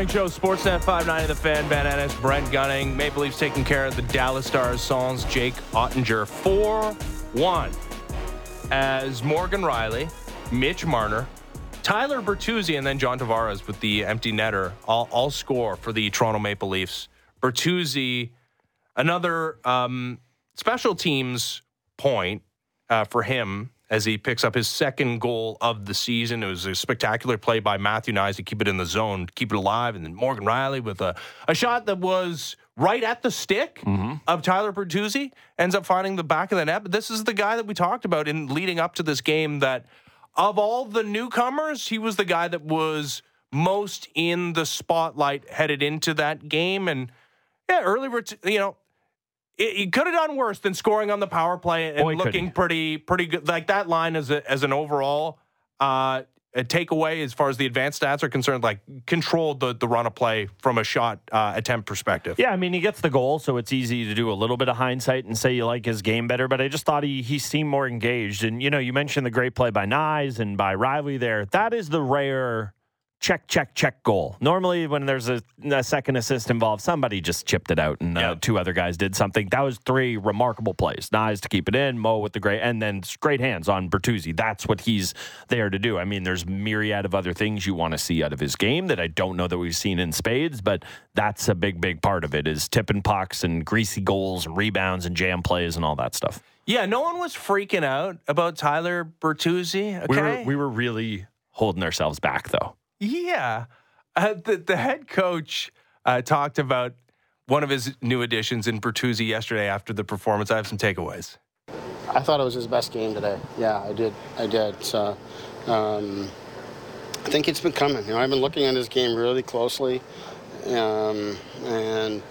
Morning Show, Sportsnet 590, The Fan, Ben Ennis, Brent Gunning, Maple Leafs taking care of the Dallas Stars, Songs, Jake Oettinger, 4-1. As Morgan Rielly, Mitch Marner, Tyler Bertuzzi, and then John Tavares with the empty netter all, all score for the Toronto Maple Leafs. Bertuzzi, another um, special teams point uh, for him as he picks up his second goal of the season. It was a spectacular play by Matthew Knies to keep it in the zone, keep it alive, and then Morgan Rielly with a, a shot that was right at the stick Mm-hmm. of Tyler Bertuzzi ends up finding the back of the net. But this is the guy that we talked about in leading up to this game that of all the newcomers, he was the guy that was most in the spotlight headed into that game. And yeah, early, ret- you know, he could have done worse than scoring on the power play and Boy, looking pretty, pretty good. Like that line as a, as an overall uh, a takeaway as far as the advanced stats are concerned. Like controlled the the run of play from a shot uh, attempt perspective. Yeah, I mean, he gets the goal, so it's easy to do a little bit of hindsight and say you like his game better. But I just thought he he seemed more engaged. And you know, you mentioned the great play by Knies and by Rielly there. That is the rare check, check, check goal. Normally, when there's a, a second assist involved, somebody just chipped it out, and uh, Yeah. two other guys did something. That was three remarkable plays. Knies to keep it in, Mo with the great, and then great hands on Bertuzzi. That's what he's there to do. I mean, there's myriad of other things you want to see out of his game that I don't know that we've seen in spades, but that's a big, big part of it is tipping pucks and greasy goals and rebounds and jam plays and all that stuff. Yeah, no one was freaking out about Tyler Bertuzzi. Okay, We were we were really holding ourselves back though. Yeah. Uh, the, the head coach uh, talked about one of his new additions in Bertuzzi yesterday after the performance. I have some takeaways. I thought it was his best game today. Yeah, I did. I did. So, um, I think it's been coming. You know, I've been looking at his game really closely, um, and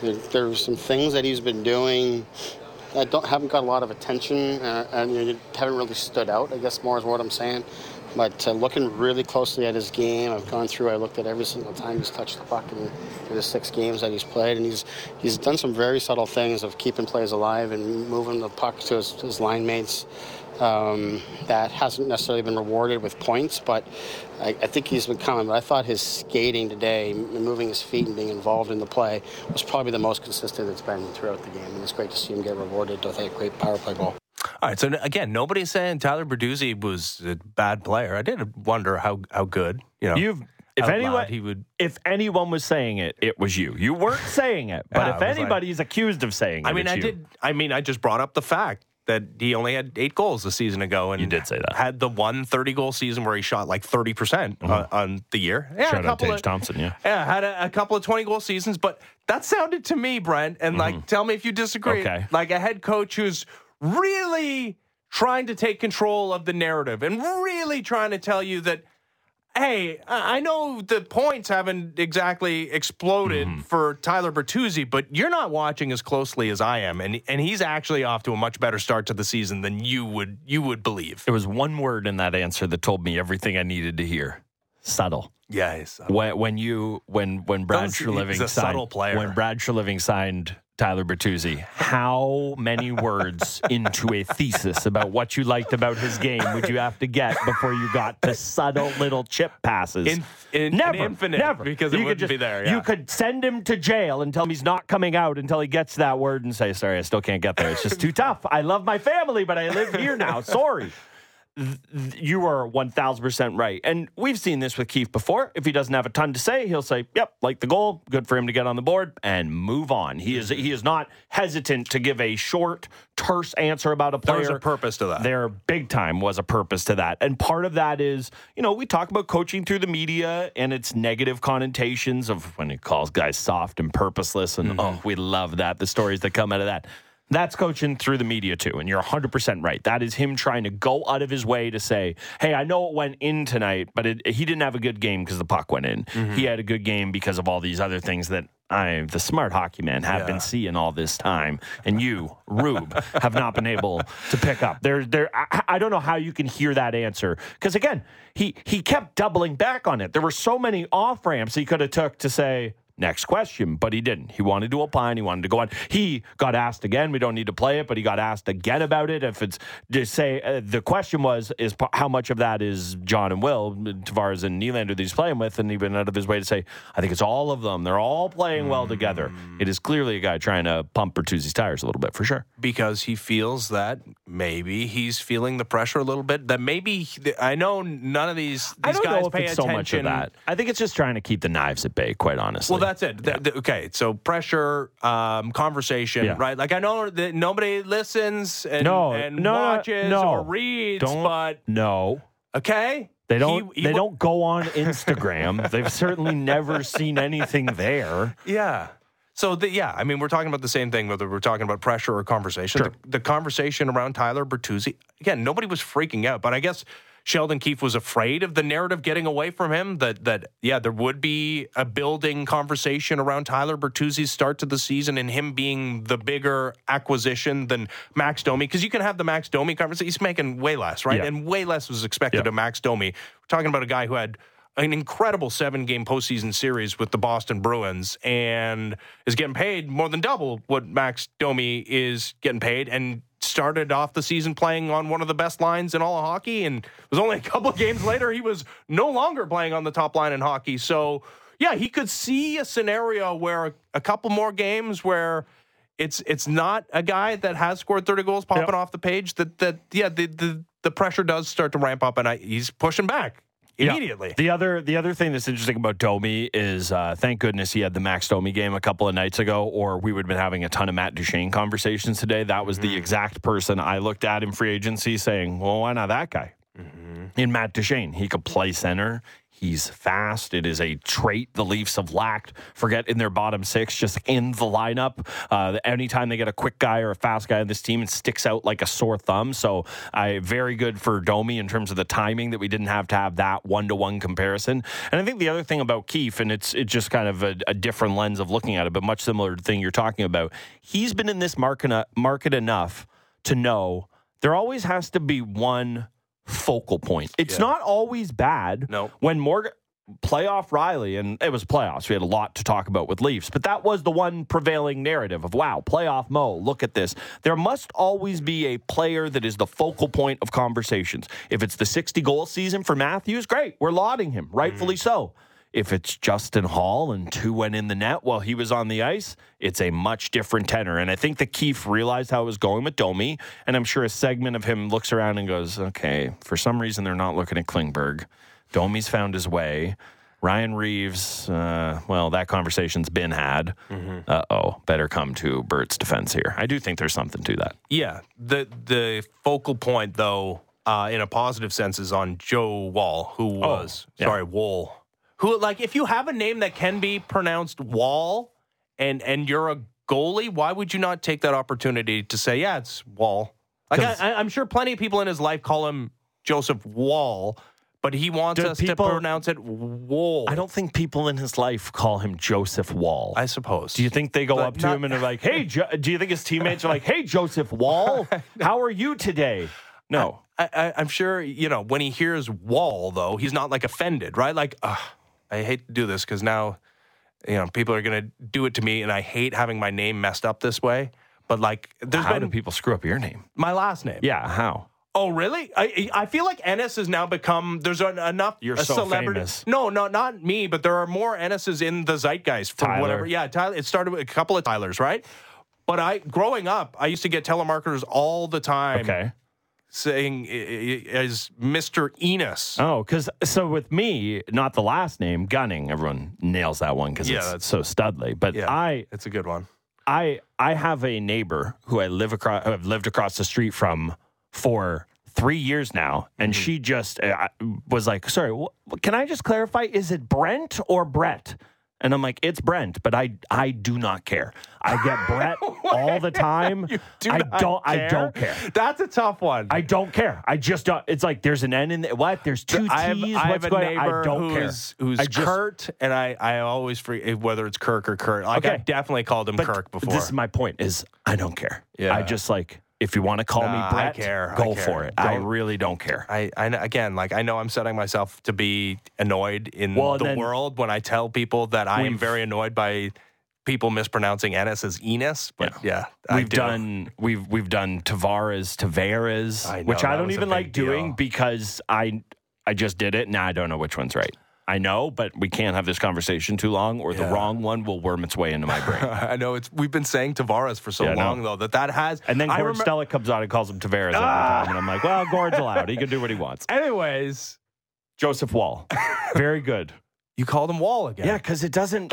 there, there's some things that he's been doing that don't haven't got a lot of attention uh, and you know, haven't really stood out. I guess more is what I'm saying. But uh, looking really closely at his game, I've gone through. I looked at every single time he's touched the puck in, the six games that he's played, and he's he's done some very subtle things of keeping plays alive and moving the puck to his, his line mates. Um, that hasn't necessarily been rewarded with points, but I, I think he's been coming. But I thought his skating today, moving his feet and being involved in the play, was probably the most consistent it's been throughout the game. And it's great to see him get rewarded with a great power play goal. All right. So again, nobody's saying Tyler Bertuzzi was a bad player. I did wonder how how good you know. You've if anyone he would. if anyone was saying it, it was you. You weren't saying it, but Yeah, if was like- anybody's accused of saying it, I mean, it's I you. did. I mean, I just brought up the fact that he only had eight goals a season ago, and You did say that. had the one 30 goal season where he shot like 30 percent on, the year. Yeah, a Shout out couple Tage of- Thompson, yeah. Yeah, had a, a couple of 20 goal seasons, but that sounded to me, Brent, and like, tell me if you disagree. Mm-hmm. Okay. Like a head coach who's really trying to take control of the narrative and really trying to tell you that, hey, I know the points haven't exactly exploded Mm-hmm. for Tyler Bertuzzi, but you're not watching as closely as I am, and and he's actually off to a much better start to the season than you would you would believe. There was one word in that answer that told me everything I needed to hear. Subtle. Yeah, he's, When, when you when when Brad Treliving signed subtle player. when Brad Treliving signed Tyler Bertuzzi, how many words into a thesis about what you liked about his game would you have to get before you got to subtle little chip passes? In- in- never, infinite, never, because it You could wouldn't just- be there, yeah. You could send him to jail and tell him he's not coming out until he gets that word and say, "Sorry, I still can't get there. It's just too tough. I love my family, but I live here now. Sorry." you are 1000% right. And we've seen this with Keefe before. If he doesn't have a ton to say, he'll say, "Yep, like the goal, good for him to get on the board and move on." He is he is not hesitant to give a short, terse answer about a player. There's a purpose to that. There big time was a purpose to that. And part of that is, you know, we talk about coaching through the media and its negative connotations of when he calls guys soft and purposeless and mm-hmm. oh, we love that the stories that come out of that. That's coaching through the media too. And you're 100% right. That is him trying to go out of his way to say, hey, I know it went in tonight, but it, he didn't have a good game because the puck went in. Mm-hmm. He had a good game because of all these other things that I, the smart hockey man, have been seeing all this time. And you, Rube, have not been able to pick up. There, there. I, I don't know how you can hear that answer because again, he he kept doubling back on it. There were so many off ramps he could have took to say Next question, but he didn't. He wanted to opine. He wanted to go on. He got asked again. We don't need to play it, but he got asked again about it. If it's to say uh, the question was is how much of that is John and Will Tavares and Nylander that he's playing with, and he went out of his way to say I think it's all of them. They're all playing well together. It is clearly a guy trying to pump Bertuzzi's tires a little bit for sure. because he feels that maybe he's feeling the pressure a little bit. That maybe I know none of these these I don't guys know if pay it's attention. so much of that. I think it's just trying to keep the knives at bay. Quite honestly. Well, that's it. Th- th- okay, so pressure, um, conversation, Yeah. right? Like I know that nobody listens and, no, and no, watches no. or reads, Don't, but no. okay, They don't. He- he they wa- don't go on Instagram. They've certainly never seen anything there. Yeah. So the, yeah, I mean, we're talking about the same thing, whether we're talking about pressure or conversation. Sure. The, the conversation around Tyler Bertuzzi, again, nobody was freaking out, but I guess Sheldon Keefe was afraid of the narrative getting away from him. That that yeah, there would be a building conversation around Tyler Bertuzzi's start to the season and him being the bigger acquisition than Max Domi, because you can have the Max Domi conversation. He's making way less, right? Yeah. And way less was expected Yeah. of Max Domi. We're talking about a guy who had an incredible seven game postseason series with the Boston Bruins and is getting paid more than double what Max Domi is getting paid and started off the season playing on one of the best lines in all of hockey. And it was only a couple of games later he was no longer playing on the top line in hockey. So yeah he could see a scenario where a couple more games where it's it's not a guy that has scored 30 goals popping Yep. off the page that that yeah the, the the pressure does start to ramp up and I, he's pushing back Yeah. immediately The other the other thing that's interesting about Domi is uh, thank goodness he had the Max Domi game a couple of nights ago, or we would have been having a ton of Matt Duchene conversations today. That was the exact person I looked at in free agency saying, Well, why not that guy? In Matt Duchene. He could play center. He's fast. It is a trait the Leafs have lacked. Forget in their bottom six, just in the lineup. Uh, anytime they get a quick guy or a fast guy in this team, it sticks out like a sore thumb. So, I very good for Domi in terms of the timing that we didn't have to have that one to one comparison. And I think the other thing about Keefe, and it's it's just kind of a, a different lens of looking at it, but much similar to the thing you're talking about. He's been in this market market enough to know there always has to be one focal point. It's Yeah. not always bad. No. When Morgan playoff Rielly, and it was playoffs. We had a lot to talk about with Leafs, but that was the one prevailing narrative of wow, playoff Mo, look at this. There must always be a player that is the focal point of conversations. If it's the 60 goal season for Matthews, great. We're lauding him, rightfully mm-hmm. so. If it's Justin Holl and two went in the net while he was on the ice, it's a much different tenor. And I think that Keefe realized how it was going with Domi. And I'm sure a segment of him looks around and goes, okay, for some reason they're not looking at Klingberg. Domi's found his way. Ryan Reaves, uh, well, that conversation's been had. Uh oh, better come to Bert's defense here. I do think there's something to that. Yeah, the the focal point though, uh, in a positive sense, is on Joe Wall, who was yeah. sorry Wall, who like if you have a name that can be pronounced Wall, and and you're a goalie, why would you not take that opportunity to say, yeah, it's Wall? Like I, I'm sure plenty of people in his life call him Joseph Wall, but he wants us people- to pronounce it Wall. I don't think people in his life call him Joseph Wall. I suppose. do you think they go But up to not- him and are like, "Hey"? Jo- do you think his teammates are like, "Hey, Joseph Wall, how are you today?" No, I, I'm sure you know when he hears Wall, though he's not like offended, right? Like, "Ugh, I hate to do this because now, you know, people are gonna do it to me, and I hate having my name messed up this way. But like, there's how been do people screw up your name? my last name. Yeah, how? Oh, really? I I feel like Ennis has now become there's an, enough You're a so celebrity. famous. No, no, not me, but there are more Ennises in the zeitgeist for Tyler. whatever. Yeah, Tyler. It started with a couple of Tylers, right? But I, growing up, I used to get telemarketers all the time Okay. Saying as Mr. Enos. Oh, because so with me, not the last name, Gunning. Everyone nails that one because Yeah, it's that's- so studly. But Yeah. I, It's a good one. I, I have a neighbor who I live across, I've lived across the street from for three years now, and Mm-hmm. she just uh, was like, "Sorry, wh- can I just clarify? Is it Brent or Brett?" And I'm like, "It's Brent," but I, I do not care. I get Brett all the time. Do I don't, I care? don't care. That's a tough one. I don't care. I just don't. It's like there's an N in there. What? There's two T's. I have, I have What's a going on? I don't care. who's, who's I just- Kurt, and I, I always forget whether it's Kirk or Kurt. Like Okay. I've definitely called him Kirk before. This is my point: is I don't care. Yeah. I just like if you want to call Nah, me I Brett, care. I go care. for it. I Don't- really don't care. I, I again, like I know I'm setting myself to be annoyed in Well, the world when I tell people that I am very annoyed by people mispronouncing Ennis as Enos. But yeah, I we've do. done we've we've done Tavares Tavares, I know, which I don't even like big doing because I I just did it. Now I don't know which one's right. I know, but we can't have this conversation too long, or the wrong one will worm its way into my brain. I know it's we've been saying Tavares for so Yeah, long though that that has. And then Gord remem- Stellick comes out and calls him Tavares every Ah! time, and I'm like, well, Gord's allowed. He can do what he wants. Anyways, Joseph Wall, very good. you called him Wall again. Yeah, because it doesn't.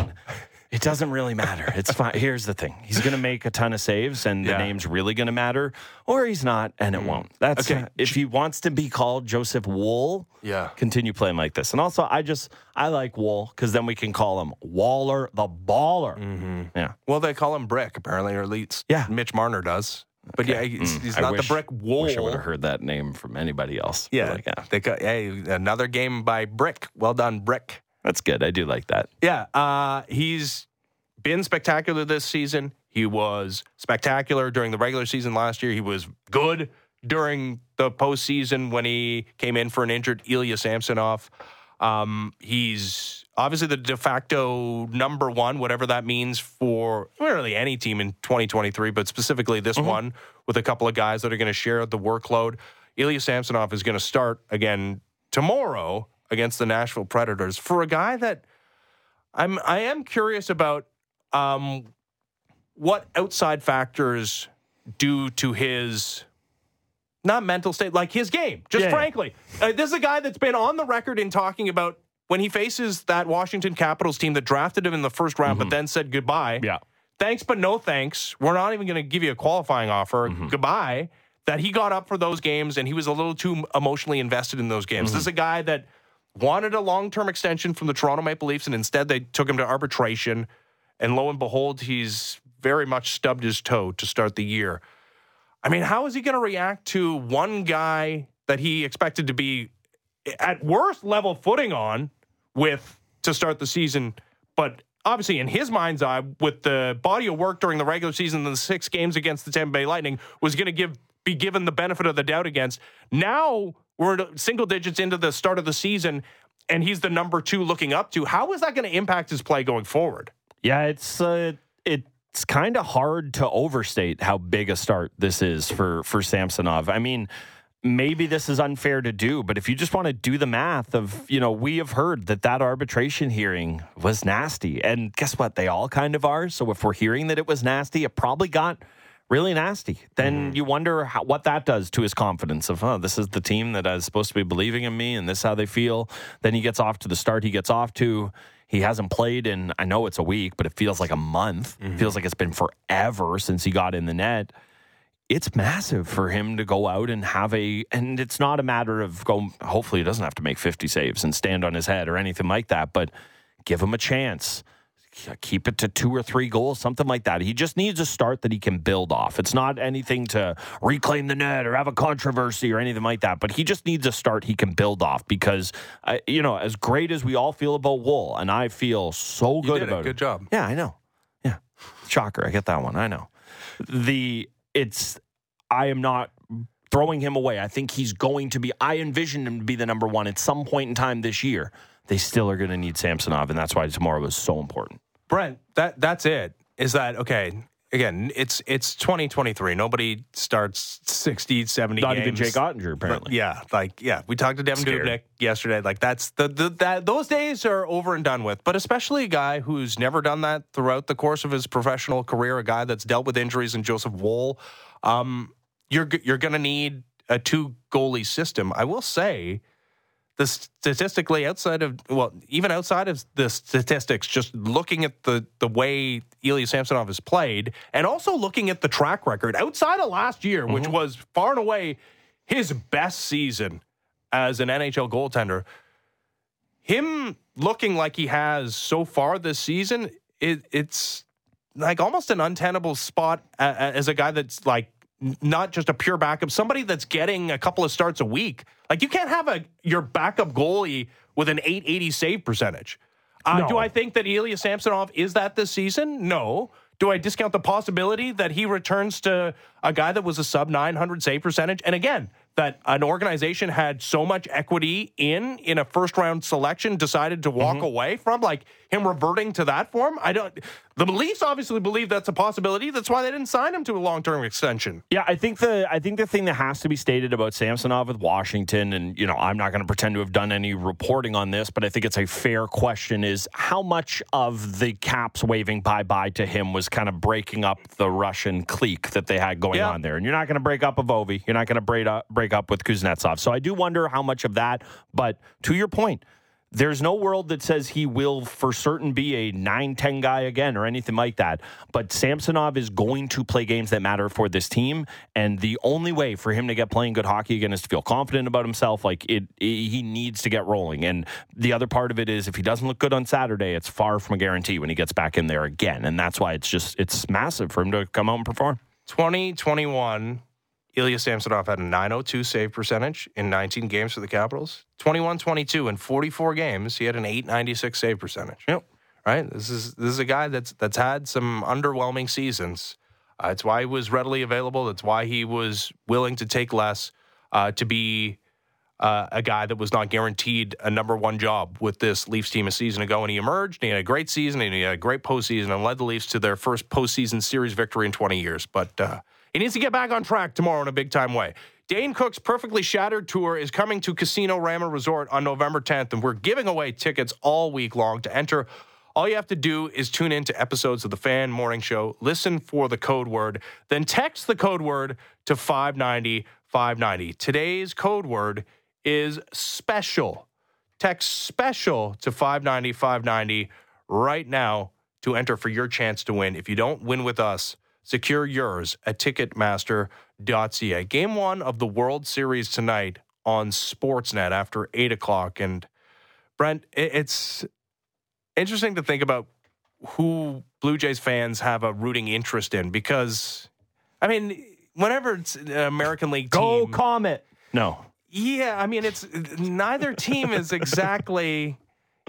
It doesn't really matter. It's fine. Here's the thing: he's going to make a ton of saves, and the name's really going to matter, or he's not, and it won't. That's Okay. if he wants to be called Joseph Wool. Yeah. continue playing like this. And also, I just I like Wool because then we can call him Waller the Baller. Mm-hmm. Yeah, Well, they call him Brick apparently, or at least Yeah. Mitch Marner does. But yeah, he's, he's I not wish- the Brick Wall. Wish I would have heard that name from anybody else. Yeah, like, yeah, They got, hey, another game by Brick. Well done, Brick. That's good. I do like that. Yeah, uh, he's been spectacular this season. He was spectacular during the regular season last year. He was good during the postseason when he came in for an injured Ilya Samsonov. Um, he's obviously the de facto number one, whatever that means for really any team in 2023, but specifically this one with a couple of guys that are going to share the workload. Ilya Samsonov is going to start again tomorrow against the Nashville Predators for a guy that I'm I am curious about um, what outside factors do to his not mental state, like his game. Just Yeah, frankly, uh, this is a guy that's been on the record in talking about when he faces that Washington Capitals team that drafted him in the first round, but then said goodbye. Mm-hmm. Yeah. Thanks, but no thanks. We're not even going to give you a qualifying offer. Mm-hmm. Goodbye. That he got up for those games and he was a little too emotionally invested in those games. This is a guy that wanted a long term extension from the Toronto Maple Leafs, and instead they took him to arbitration. And lo and behold, he's very much stubbed his toe to start the year. I mean, how is he going to react to one guy that he expected to be at worst level footing on with to start the season, but obviously in his mind's eye, with the body of work during the regular season and the six games against the Tampa Bay Lightning, was going to give be given the benefit of the doubt against. Now we're single digits into the start of the season, and he's the number two looking up to. How is that going to impact his play going forward? Yeah, it's uh, it's kind of hard to overstate how big a start this is for for Samsonov. I mean, maybe this is unfair to do, but if you just want to do the math of, you know, we have heard that that arbitration hearing was nasty, and guess what? They all kind of are. So if we're hearing that it was nasty, it probably got really nasty. Then mm-hmm. you wonder how, what that does to his confidence of, oh, this is the team that is supposed to be believing in me, and this is how they feel. Then he gets off to the start he gets off to. He hasn't played in, I know it's a week, but it feels like a month. It mm-hmm. feels like it's been forever since he got in the net. It's massive for him to go out and have a, and it's not a matter of go. Hopefully, he doesn't have to make 50 saves and stand on his head or anything like that, but give him a chance. Keep it to two or three goals, something like that. He just needs a start that he can build off. It's not anything to reclaim the net or have a controversy or anything like that, but he just needs a start he can build off because, uh, you know, as great as we all feel about Wool, and I feel so good about it. Good job. Yeah, I know. Yeah. Shocker. I get that one. I know. The it's I am not throwing him away. I think he's going to be I envision him to be the number one at some point in time this year. They still are going to need Samsonov, and that's why tomorrow was so important. Brent, that that's it. Is that okay? Again, it's it's 2023. Nobody starts 60, 70 Not games. even Jake Oettinger, apparently. Yeah, like yeah, we talked to Devan Scared. Dubnyk yesterday. Like that's the, the that those days are over and done with. But especially a guy who's never done that throughout the course of his professional career, a guy that's dealt with injuries in Joseph Wool. Um, you're you're going to need a two goalie system. I will say, the statistically outside of well, even outside of the statistics, just looking at the the way Ilya Samsonov has played, and also looking at the track record outside of last year, mm-hmm. which was far and away his best season as an NHL goaltender. Him looking like he has so far this season, it, it's like almost an untenable spot as a guy that's like not just a pure backup, somebody that's getting a couple of starts a week. Like you can't have a your backup goalie with an 880 save percentage. Uh, No. Do I think that Ilya Samsonov is that this season? No. Do I discount the possibility that he returns to a guy that was a sub 900 save percentage? And again, that an organization had so much equity in in a first round selection decided to walk mm-hmm. away from like him reverting to that form i don't the Leafs obviously believe that's a possibility. That's why they didn't sign him to a long-term extension. Yeah, I think the I think the thing that has to be stated about Samsonov with Washington, and you know, I'm not going to pretend to have done any reporting on this, but I think it's a fair question: is how much of the Caps waving bye-bye to him was kind of breaking up the Russian clique that they had going yeah. on there? And you're not going to break up a Ovi, you're not going to break up break up with Kuznetsov. So I do wonder how much of that. But to your point there's no world that says he will for certain be a 9 10 guy again or anything like that. But Samsonov is going to play games that matter for this team. And the only way for him to get playing good hockey again is to feel confident about himself. Like it, it, he needs to get rolling. And the other part of it is if he doesn't look good on Saturday, it's far from a guarantee when he gets back in there again. And that's why it's just, it's massive for him to come out and perform. 2021 Ilya Samsonov had a 902 save percentage in 19 games for the Capitals. 21 22 in 44 games, he had an 896 save percentage. Yep. Right? This is this is a guy that's that's had some underwhelming seasons. Uh, it's why he was readily available. That's why he was willing to take less uh, to be uh, a guy that was not guaranteed a number one job with this Leafs team a season ago. And he emerged, and he had a great season, and he had a great postseason, and led the Leafs to their first postseason series victory in 20 years. But uh, he needs to get back on track tomorrow in a big time way. Dane Cook's Perfectly Shattered Tour is coming to Casino Rama Resort on November 10th, and we're giving away tickets all week long. To enter, all you have to do is tune in to episodes of the Fan Morning Show, listen for the code word, then text the code word to 590 590. Today's code word is special. Text special to 590 590 right now to enter for your chance to win. If you don't win with us, Secure yours at Ticketmaster.ca. Game one of the World Series tonight on Sportsnet after eight o'clock. And Brent, it's interesting to think about who Blue Jays fans have a rooting interest in because, I mean, whenever it's an American League team, go Comet. No. Yeah, I mean, it's neither team is exactly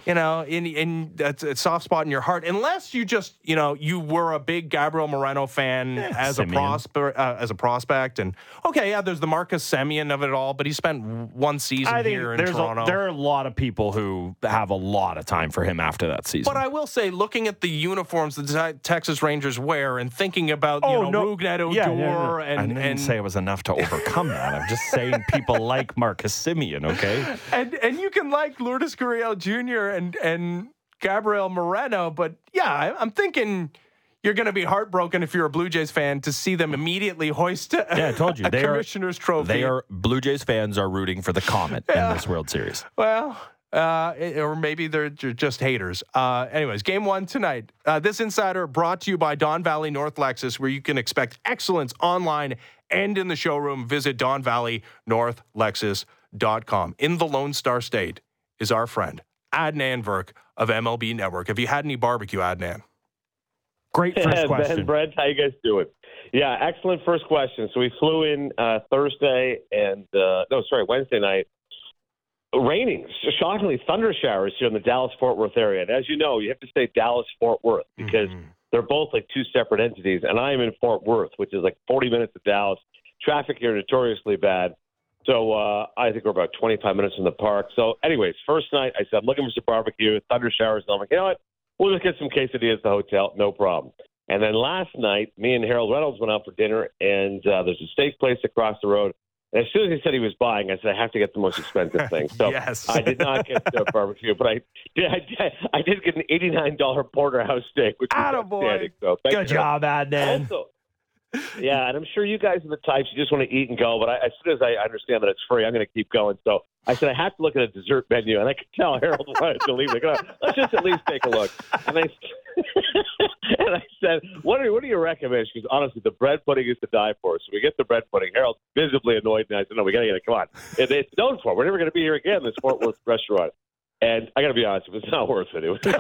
you know, in in a, a, soft spot in your heart, unless you just, you know, you were a big Gabriel Moreno fan eh, as Semien. a prosper uh, as a prospect, and okay, yeah, there's the Marcus Semien of it all, but he spent one season I here in Toronto. A, there are a lot of people who have a lot of time for him after that season. But I will say, looking at the uniforms the Texas Rangers wear, and thinking about oh, you know no. Rougned Odor, yeah, yeah, yeah. and I didn't and, say it was enough to overcome that. I'm just saying people like Marcus Semien, okay? And and you can like Lourdes Gurriel Jr and and Gabriel Moreno. But yeah, I, I'm thinking you're going to be heartbroken if you're a Blue Jays fan to see them immediately hoist a, yeah, I told you, they commissioner's are, trophy. They are Blue Jays fans are rooting for the Comet yeah. in this World Series. Well, uh, or maybe they're just haters. Uh, anyways, game one tonight. Uh, this insider brought to you by Don Valley North Lexus, where you can expect excellence online and in the showroom. Visit DonValleyNorthLexus.com. In the Lone Star State is our friend Adnan Virk of MLB Network. Have you had any barbecue, Adnan? Great first yeah, question. Ben, Brent, how you guys doing? Yeah, excellent first question. So we flew in uh, Thursday and uh, no, sorry, Wednesday night. Raining, shockingly, thunder showers here in the Dallas Fort Worth area. And as you know, you have to say Dallas Fort Worth because mm-hmm. they're both like two separate entities. And I am in Fort Worth, which is like 40 minutes of Dallas. Traffic here notoriously bad. So uh, I think we're about 25 minutes from the park. So, anyways, first night I said, I'm looking for some barbecue, thunder showers. And I'm like, you know what? We'll just get some quesadillas at the hotel, no problem. And then last night, me and Harold Reynolds went out for dinner, and uh, there's a steak place across the road. And as soon as he said he was buying, I said I have to get the most expensive thing. So yes. I did not get the barbecue, but I did. I did, I did get an eighty-nine dollar porterhouse steak, which was outstanding. So good job, Adnan. Also, yeah, and I'm sure you guys are the types you just want to eat and go. But I, as soon as I understand that it's free, I'm going to keep going. So I said I have to look at a dessert menu, and I could tell Harold wanted to leave. Like, let's just at least take a look. And I and I said, "What do what do you recommend?" Because honestly, the bread pudding is to die for. So we get the bread pudding. Harold's visibly annoyed, and I said, "No, we got to get it. Come on, it, it's known for. We're never going to be here again. This Fort Worth restaurant." And I got to be honest, it was not worth it. It was, oh.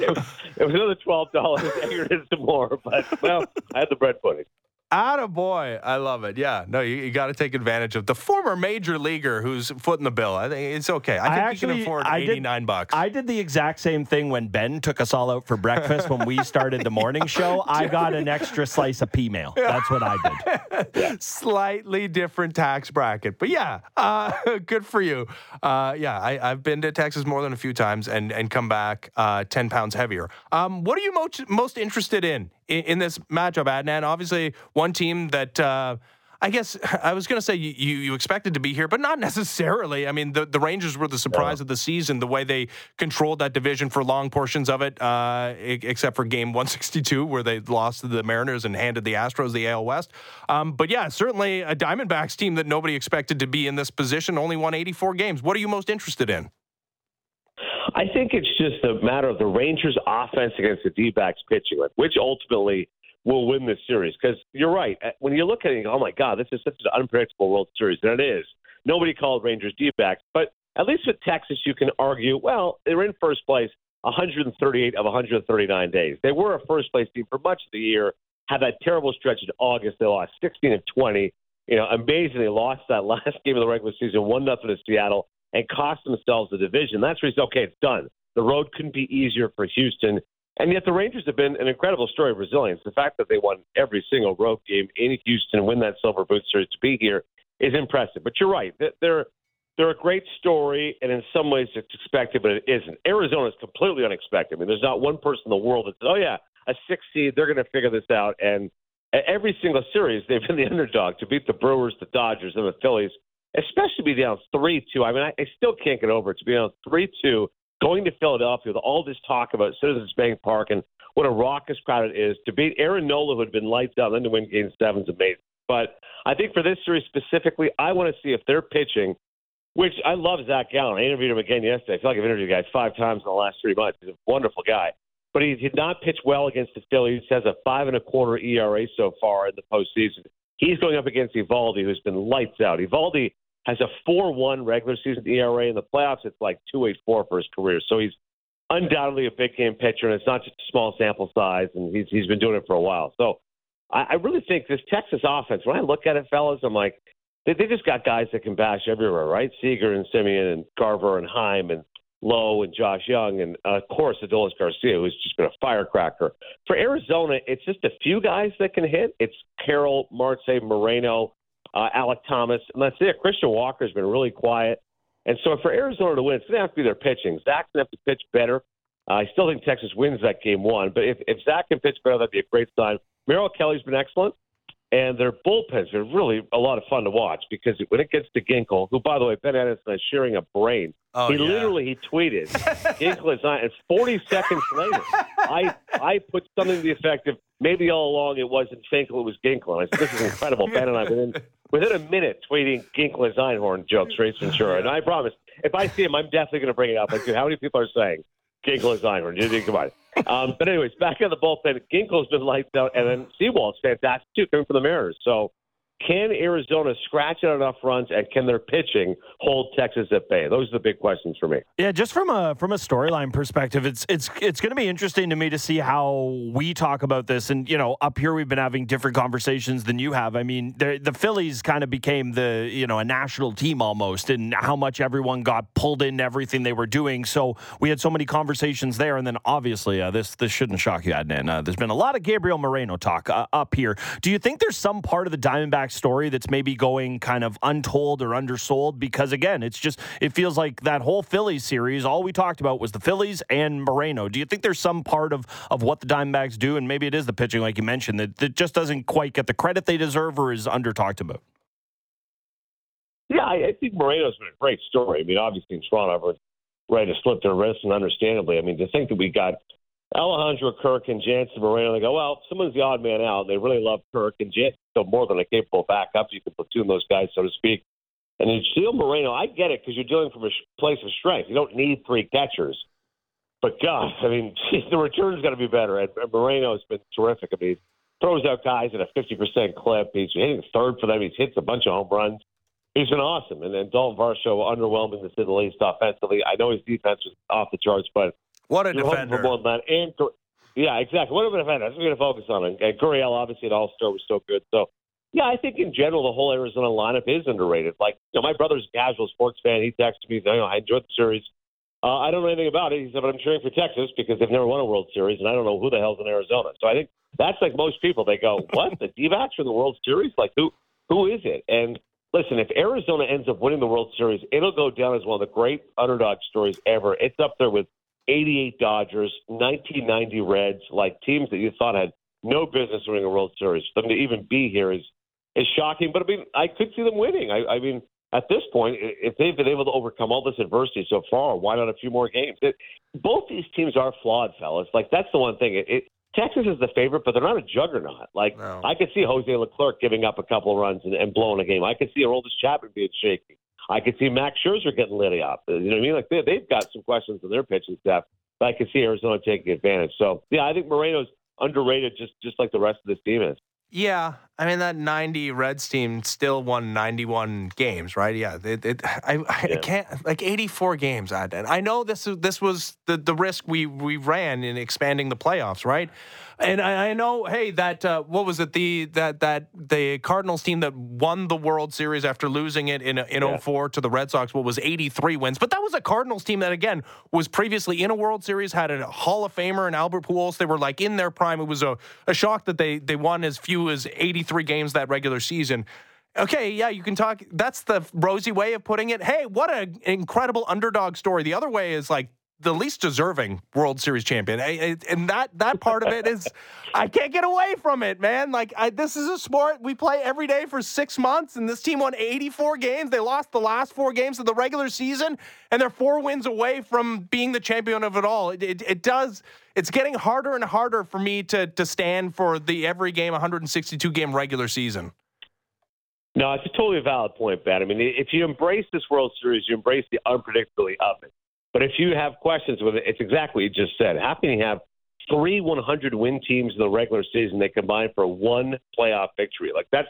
it, was it was another twelve dollars. I some more, but well, I had the bread pudding. Atta boy, I love it. Yeah, no, you, you got to take advantage of the former major leaguer who's footing the bill. I think it's okay. I think I you actually- can afford I did- eighty nine bucks. I did the exact same thing when Ben took us all out for breakfast when we started the morning show. I got an extra slice of peameal. That's what I did. Slightly different tax bracket, but yeah, uh, good for you. Uh, yeah, I, I've been to Texas more than a few times and and come back uh, ten pounds heavier. Um, what are you most most interested in in, in this matchup, Adnan? Obviously, one team that. Uh, I guess I was going to say you, you, you expected to be here, but not necessarily. I mean, the, the Rangers were the surprise of the season, the way they controlled that division for long portions of it, uh, except for game 162, where they lost to the Mariners and handed the Astros the AL West. Um, but yeah, certainly a Diamondbacks team that nobody expected to be in this position only won 84 games. What are you most interested in? I think it's just a matter of the Rangers' offense against the D-backs pitching, like which ultimately will win this series. Because you're right. Uh, When you look at it, go, oh my God, this is such an unpredictable World Series. And it is. Nobody called Rangers D-backs. But at least with Texas, you can argue, well, they're in first place 138 of 139 days. They were a first place team for much of the year, had that terrible stretch in August. They lost 16 of 20. You know, amazingly lost that last game of the regular season, 1 nothing to Seattle, and cost themselves the division. That's where he's okay, it's done. The road couldn't be easier for Houston. And yet the Rangers have been an incredible story of resilience. The fact that they won every single road game in Houston and win that Silver Boot Series to be here is impressive. But you're right. They're- They're a great story, and in some ways it's expected, but it isn't. Arizona is completely unexpected. I mean, there's not one person in the world that says, "Oh yeah, a six seed, they're going to figure this out." And every single series, they've been the underdog to beat the Brewers, the Dodgers, and the Phillies, especially be down three two. I mean, I, I still can't get over it to be down three two, going to Philadelphia with all this talk about Citizens Bank Park and what a raucous crowd it is to beat Aaron Nola, who had been lights out, then to win Game Seven is amazing. But I think for this series specifically, I want to see if they're pitching which I love Zach Gallen. I interviewed him again yesterday. I feel like I've interviewed the guy five times in the last three months. He's a wonderful guy. But he did not pitch well against the Phillies. He has a five and a quarter ERA so far in the postseason. He's going up against Eovaldi, who's been lights out. Eovaldi has a four one regular season ERA in the playoffs. It's like two eight four for his career. So he's undoubtedly a big game pitcher, and it's not just a small sample size. And he's he's been doing it for a while. So I, I really think this Texas offense. When I look at it, fellas, I'm like they, they just got guys that can bash everywhere, right? Seager and Semien and Garver and Heim and Lowe and Josh Jung and of course Adolis Garcia, who's just been a firecracker. For Arizona, it's just a few guys that can hit. It's Carroll, Marte, Moreno, uh, Alek Thomas, and that's it. Christian Walker's been really quiet, and so for Arizona to win, it's going to have to be their pitching. Zach's going to have to pitch better. Uh, I still think Texas wins that game one, but if, if Zach can pitch better, that'd be a great sign. Merrill Kelly's been excellent and their bullpens are really a lot of fun to watch because when it gets to Ginkel, who by the way, Ben Anderson is sharing a brain. Oh, he yeah. literally he tweeted, Ginkel is not, and 40 seconds later, I I put something to the effect of maybe all along it wasn't Finkel, it was Ginkel. And I said, this is incredible. Ben and I within within a minute tweeting Ginkel Einhorn jokes, Ace Ventura, and I promise if I see him, I'm definitely going to bring it up. Like, dude, how many people are saying Ginkel is Einhorn? You think about it. Um, but anyways, back in the bullpen, Ginkel's been lights out, and then Sewald's fantastic too, coming from the Mariners. So, can Arizona scratch out enough runs, and can their pitching hold Texas at bay? Those are the big questions for me. Yeah, just from a from a storyline perspective, it's it's it's going to be interesting to me to see how we talk about this. And you know, up here we've been having different conversations than you have. I mean, the Phillies kind of became the you know a national team almost, and how much everyone got pulled into everything they were doing. So we had so many conversations there, and then obviously uh, this this shouldn't shock you, Adnan. Uh, there's been a lot of Gabriel Moreno talk uh, up here. Do you think there's some part of the Story that's maybe going kind of untold or undersold? Because again, it's just it feels like that whole Phillies series, all we talked about was the Phillies and Moreno. Do you think there's some part of of what the Diamondbacks do, and maybe it is the pitching, like you mentioned, that, that just doesn't quite get the credit they deserve or is under talked about? Yeah, I, think Moreno's been a great story. I mean, obviously in Toronto, everyone's ready to slip their wrists, and understandably. I mean, to think that we got Alejandro Kirk and Jansen Moreno, they go, well, someone's the odd man out. They really love Kirk, and Jansen's still more than a capable backup. You can platoon those guys, so to speak. And you steal Moreno, I get it because you're dealing from a place of strength. You don't need three catchers. But God, I mean, the return's got to be better. And, Moreno's been terrific. I mean, throws out guys at a 50% clip. He's hitting third for them. He's hits a bunch of home runs. He's been awesome. And then Dalton Varsho, underwhelming to say the least offensively. I know his defense was off the charts, but What a you're defender. more than that. And Yeah, exactly. What have been That's what we're going to focus on. And Gurriel, obviously, at All Star was so good. So, yeah, I think in general the whole Arizona lineup is underrated. Like, you know, my brother's a casual sports fan. He texted me, you know, I enjoyed the series. Uh, I don't know anything about it. He said, but I'm cheering for Texas because they've never won a World Series, and I don't know who the hell's in Arizona. So I think that's like most people. They go, what? The D-backs from the World Series? Like, who who is it? And listen, if Arizona ends up winning the World Series, it'll go down as one of the great underdog stories ever. It's up there with 88 Dodgers, 1990 Reds, like teams that you thought had no business winning a World Series. For them to even be here is is shocking. But I mean, I could see them winning. I, I mean, at this point, if they've been able to overcome all this adversity so far, why not a few more games? It, both these teams are flawed, fellas. Like that's the one thing. It, it, Texas is the favorite, but they're not a juggernaut. Like no. I could see Jose Leclerc giving up a couple of runs and, and blowing a game. I could see Aroldis Chapman being shaky. I could see Max Scherzer getting lit up. You know what I mean? Like they, they've got some questions in their pitching staff. But I could see Arizona taking advantage. So yeah, I think Moreno's underrated, just just like the rest of this team is. Yeah, I mean that '90 Reds team still won 91 games, right? Yeah, it, it, I, I yeah. can't like 84 games. I I know this this was the the risk we we ran in expanding the playoffs, right? And I, I know, hey, that uh, what was it? The that that the Cardinals team that won the World Series after losing it in in yeah. 04 to the Red Sox. What was 83 wins? But that was a Cardinals team that again was previously in a World Series, had a Hall of Famer and Albert Pujols. They were like in their prime. It was a, a shock that they they won as few as 83 games that regular season. Okay, yeah, you can talk. That's the rosy way of putting it. Hey, what an incredible underdog story. The other way is like the least deserving World Series champion, and that that part of it is, I can't get away from it, man. Like I, this is a sport we play every day for six months, and this team won 84 games. They lost the last four games of the regular season, and they're four wins away from being the champion of it all. It, it, it does. It's getting harder and harder for me to to stand for the every game 162 game regular season. No, it's a totally valid point, Ben. I mean, if you embrace this World Series, you embrace the unpredictability of it. But if you have questions with it, it's exactly what you just said. How can you have three 100 win teams in the regular season that combine for one playoff victory? Like that's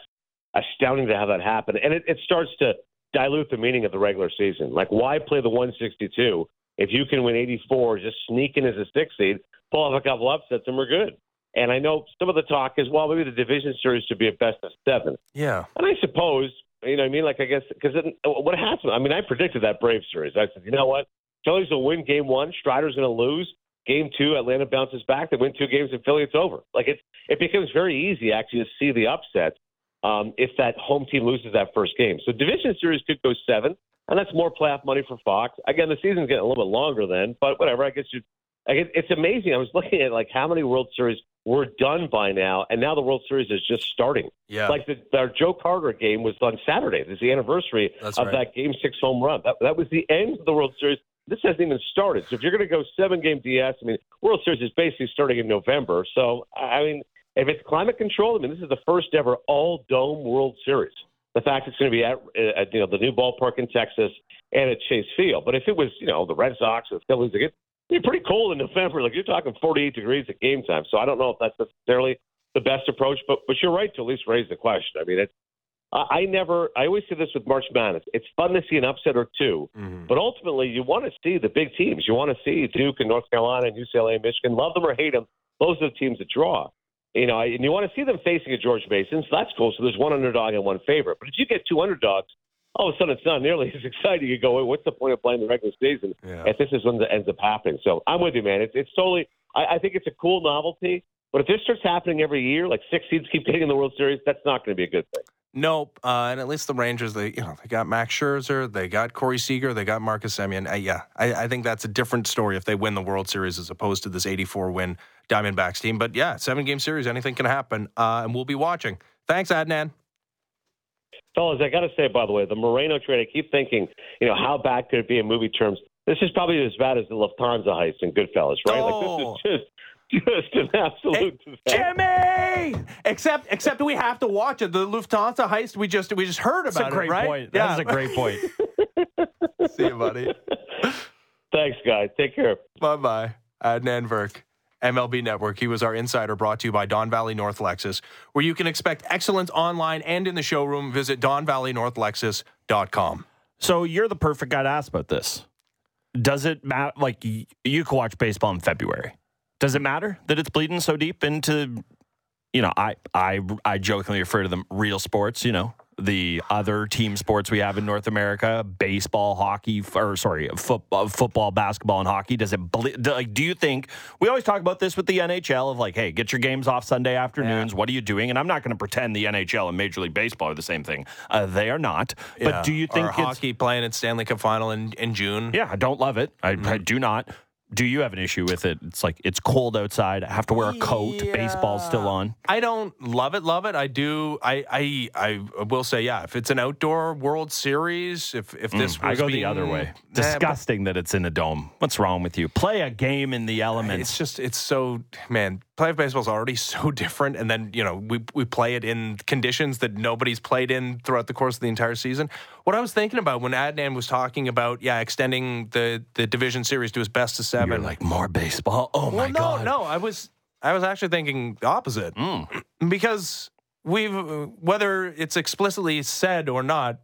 astounding to have that happen, and it, it starts to dilute the meaning of the regular season. Like why play the 162 if you can win 84, just sneak in as a six seed, pull off a couple upsets, and we're good. And I know some of the talk is, well, maybe the division series should be a best of seven. Yeah. And I suppose, you know what I mean? Like, I guess, because what happened, I mean, I predicted that Brave series. I said, you know what? Phillies will win game one. Strider's going to lose. Game two, Atlanta bounces back. They win two games in Philly. It's over. Like it, it becomes very easy actually to see the upset um, if that home team loses that first game. So division series could go seven, and that's more playoff money for Fox. Again, the season's getting a little bit longer then, but whatever. I guess you. It's amazing. I was looking at like how many World Series were done by now, and now the World Series is just starting. Yeah. Like the, our Joe Carter game was on Saturday. It's the anniversary That's of right. that Game Six home run. That, that was the end of the World Series this hasn't even started. So if you're going to go seven game DS, I mean, World Series is basically starting in November. So I mean, if it's climate control, I mean, this is the first ever all dome World Series. The fact it's going to be at, at you know the new ballpark in Texas and at Chase Field. But if it was you know the Red Sox or the Phillies, it be pretty cold in November. Like you're talking 48 degrees at game time. So I don't know if that's necessarily the best approach, but but you're right to at least raise the question. I mean, it's I never. I always say this with March Madness. It's fun to see an upset or 2 mm-hmm. but ultimately, you want to see the big teams. You want to see Duke and North Carolina and UCLA and Michigan. Love them or hate them, those are the teams that draw. You know, and you want to see them facing a George Mason. So that's cool. So there's one underdog and one favorite. But if you get two underdogs, all of a sudden it's not nearly as exciting. You go, what's the point of playing the regular season yeah. if this is when it ends up happening? So I'm with you, man. It's it's totally. I, I think it's a cool novelty. But if this starts happening every year, like six seeds keep getting in the World Series, that's not going to be a good thing. Nope. Uh, and at least the Rangers, they you know they got Max Scherzer, they got Corey Seager, they got Marcus Semien. Uh, yeah, I, I, think that's a different story if they win the World Series as opposed to this 84 win Diamondbacks team. But yeah, seven game series, anything can happen, uh, and we'll be watching. Thanks, Adnan. Fellas, I got to say, by the way, the Moreno trade. I keep thinking, you know, how bad could it be in movie terms? This is probably as bad as the Lufthansa heist in Goodfellas, right? Oh. Like this is oh. just just an absolute hey, Jimmy. Except, except we have to watch it. The Lufthansa heist. We just we just heard about That's a great it, right? Point. Yeah. That's a great point. See you, buddy. Thanks, guys. Take care. Bye bye. Uh, Adnan Virk. MLB Network. He was our insider brought to you by Don Valley North Lexus, where you can expect excellence online and in the showroom. Visit DonValleyNorthLexus.com. So you're the perfect guy to ask about this. Does it matter? Like you can watch baseball in February Does it matter that it's bleeding so deep into, you know, I I I jokingly refer to them real sports, you know, the other team sports we have in North America, baseball, hockey, or sorry, football, football, basketball, and hockey. Does it like? Do you think we always talk about this with the NHL of like, hey, get your games off Sunday afternoons. What are you doing? And I'm not going to pretend the NHL and Major League Baseball are the same thing. Uh, they are not. Yeah. But do you think hockey playing at Stanley Cup final in, in June? Yeah, I don't love it. I, I do not. Do you have an issue with it? It's like it's cold outside. I have to wear a coat. Yeah. Baseball's still on. I don't love it, love it. I do. I I I will say, yeah. If it's an outdoor World Series, if if this Mm, I go the other way. Nah, but Disgusting that it's in a dome. What's wrong with you? Play a game in the elements. It's just it's so man. Playoff baseball is already so different, and then you know we we play it in conditions that nobody's played in throughout the course of the entire season. What I was thinking about when Adnan was talking about yeah extending the the division series to his best of 7 You're like more baseball. Oh well, my no, god. no. I was I was actually thinking the opposite Mm. because we've whether it's explicitly said or not,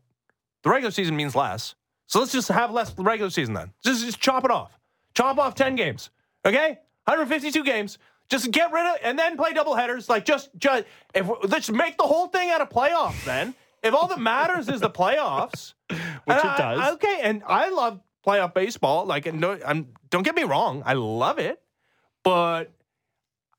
the regular season means less. So let's just have less regular season then. Just just chop it off. Chop off ten games. Okay, 152 games. Just get rid of and then play double headers. Like just just if let's make the whole thing out of playoffs then. If all that matters is the playoffs, Which it I- does. okay, and I love playoff baseball. Like, and no, I'm don't get me wrong, I love it, but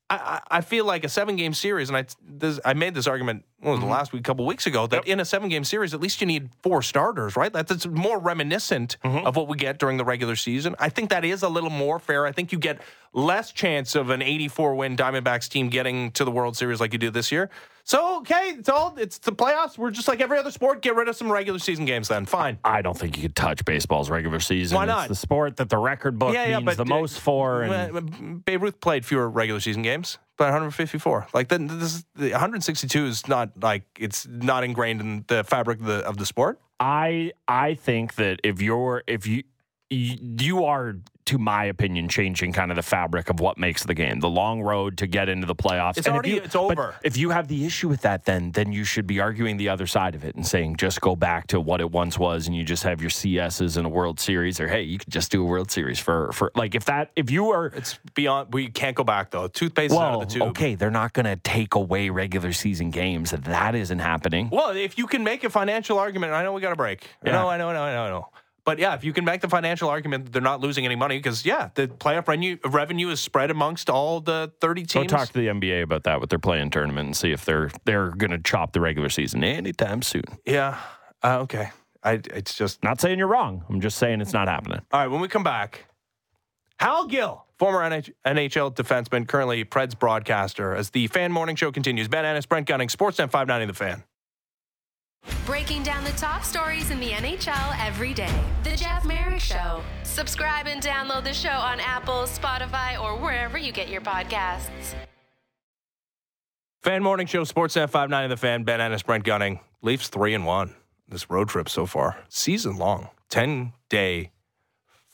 I, I feel like a seven game series, and I this, I made this argument what was it, mm-hmm. last week, a couple weeks ago, that in a seven game series, at least you need four starters, right? That's more reminiscent mm-hmm. of what we get during the regular season. I think that is a little more fair. I think you get less chance of an 84 win Diamondbacks team getting to the World Series like you do this year. So okay, it's all it's the playoffs. We're just like every other sport. Get rid of some regular season games then. Fine. I don't think you could touch baseball's regular season. Why It's not? the sport that the record book means the uh, most for. And Babe Ruth played fewer regular season games, but 154. Like then, this the 162 is not like it's not ingrained in the fabric of the of the sport. I I think that if you're if you you you are to my opinion changing kind of the fabric of what makes the game the long road to get into the playoffs It's And if already- you- it's over. if you have the issue with that then then you should be arguing the other side of it and saying just go back to what it once was and you just have your CSs in a World Series or hey you could just do a World Series for for like if that if you are It's beyond. We can't go back though. Toothpaste is out of the tube. okay they're not going to take away regular season games that isn't happening Well, if you can make a financial argument, I know we got a break. I Yeah. know, I know, I know, I know, I know. But yeah, if you can make the financial argument that they're not losing any money, because yeah, the playoff revenue revenue is spread amongst all the 30 teams. Go talk to the NBA about that with their play-in tournament and see if they're they're going to chop the regular season anytime soon. Yeah. Uh, okay. I, it's just Not saying you're wrong. I'm just saying it's not happening. All right, when we come back, Hal Gill, former NH- NHL defenseman, currently Preds broadcaster, as the Fan Morning Show continues. Ben Ennis, Brent Gunning, Sportsnet 590 The Fan. Breaking down the top stories in the NHL every day. The Jeff Marek Show. Subscribe and download the show on Apple, Spotify, or wherever you get your podcasts. Fan Morning Show, Sportsnet 590 The Fan, Ben Ennis, Brent Gunning. Leafs 3 and 1 this road trip so far. Season long, 10 day,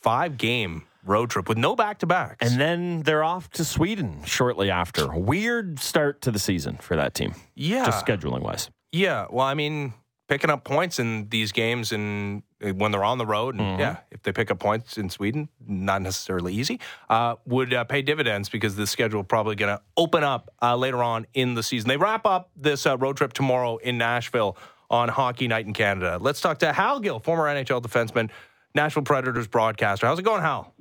five game road trip with no back to backs. And then they're off to Sweden shortly after. Weird start to the season for that team, yeah. just scheduling wise. Yeah, well, I mean, picking up points in these games and uh, when they're on the road, and Mm-hmm. yeah, if they pick up points in Sweden, not necessarily easy, uh, would uh, pay dividends because the schedule probably going to open up uh, later on in the season. They wrap up this uh, road trip tomorrow in Nashville on Hockey Night in Canada. Let's talk to Hal Gill, former NHL defenseman, Nashville Predators broadcaster. How's it going, Hal?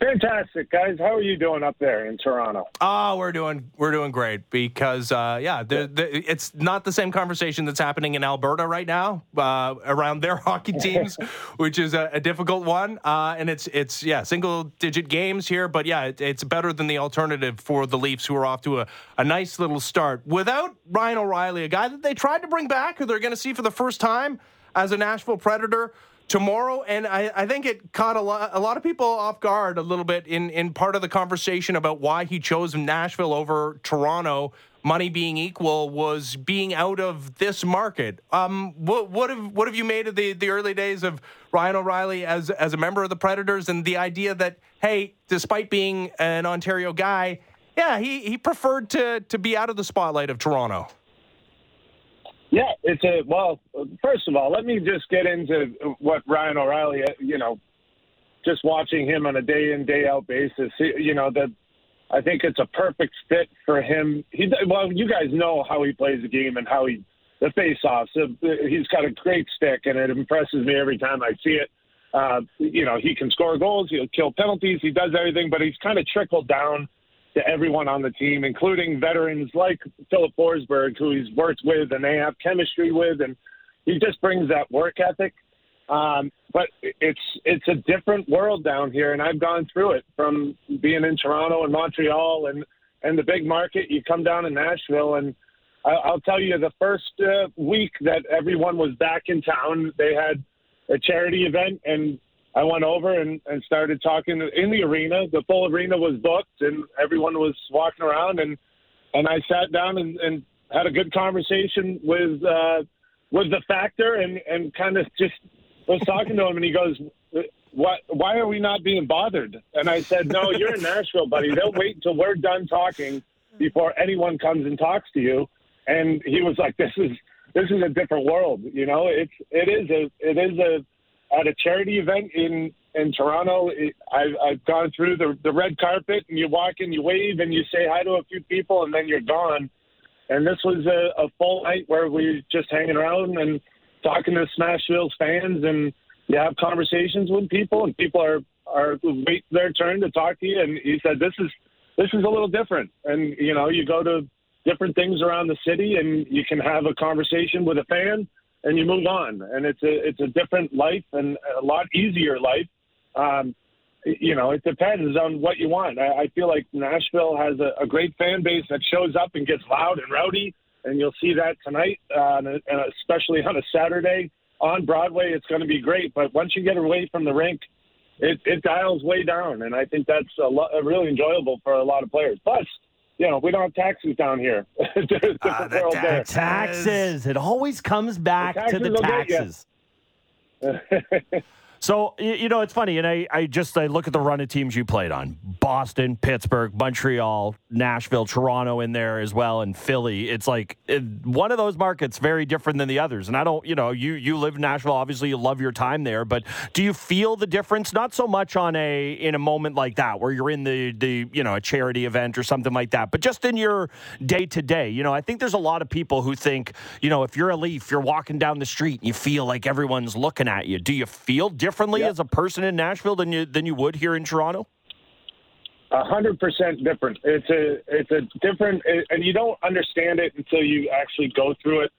Fantastic, guys. How are you doing up there in Toronto? Oh, we're doing we're doing great because uh, yeah, the, the, it's not the same conversation that's happening in Alberta right now uh, around their hockey teams, which is a, a difficult one. Uh, and it's it's yeah, single digit games here, but yeah, it, it's better than the alternative for the Leafs, who are off to a, a nice little start without Ryan O'Reilly, a guy that they tried to bring back, who they're going to see for the first time as a Nashville Predator tomorrow and I, I think it caught a lot, a lot of people off guard a little bit in, in part of the conversation about why he chose Nashville over Toronto. Money being equal was being out of this market. Um what what have what have you made of the the early days of Ryan O'Reilly as as a member of the Predators and the idea that hey despite being an Ontario guy yeah he he preferred to to be out of the spotlight of Toronto Yeah, it's a well. First of all, let me just get into what Ryan O'Reilly, you know, just watching him on a day in day out basis. You know that I think it's a perfect fit for him. He well, you guys know how he plays the game and how he the face offs. He's got a great stick, and it impresses me every time I see it. Uh, you know, he can score goals, he'll kill penalties, he does everything, but he's kind of trickled down to everyone on the team, including veterans like Filip Forsberg, who he's worked with and they have chemistry with, and he just brings that work ethic. Um, but it's it's a different world down here, and I've gone through it from being in Toronto and Montreal and and the big market. You come down to Nashville, and I'll tell you, the first uh, week that everyone was back in town, they had a charity event, and I went over and, and started talking in the arena. The full arena was booked, and everyone was walking around, and and I sat down and, and had a good conversation with uh, with the factor, and and kind of just was talking to him, and he goes, "What? Why are we not being bothered?" And I said, "No, you're in Nashville, buddy. They'll wait until we're done talking before anyone comes and talks to you." And he was like, "This is this is a different world. You know, it's it is a it is a at a charity event in in Toronto. I've I've gone through the the red carpet, and you walk and you wave and you say hi to a few people, and then you're gone." And this was a, a full night where we were just hanging around and talking to Smashville's fans, and you have conversations with people, and people are are wait their turn to talk to you. And he said, "This is this is a little different." And you know, you go to different things around the city, and you can have a conversation with a fan, and you move on. And it's a it's a different life and a lot easier life. Um, you know, it depends on what you want. I, I feel like Nashville has a, a great fan base that shows up and gets loud and rowdy and you'll see that tonight, uh, and especially on a Saturday on Broadway. It's going to be great. But once you get away from the rink, it, it dials way down, and I think that's a lot, really enjoyable for a lot of players. Plus, you know, we don't have taxes down here. Uh, the ta- taxes. It always comes back The to the taxes will get taxes. So you know it's funny, and I, I just I look at the run of teams you played on: Boston, Pittsburgh, Montreal, Nashville, Toronto in there as well, and Philly. It's like it, one of those markets very different than the others. And I don't, you know, you you live in Nashville, obviously you love your time there, but do you feel the difference? Not so much on a in a moment like that where you're in the the you know a charity event or something like that, but just in your day to day. You know, I think there's a lot of people who think, you know, if you're a Leaf, you're walking down the street and you feel like everyone's looking at you. Do you feel differently Yeah. as a person in Nashville than you than you would here in Toronto? A hundred percent different. It's a it's a different, and you don't understand it until you actually go through it.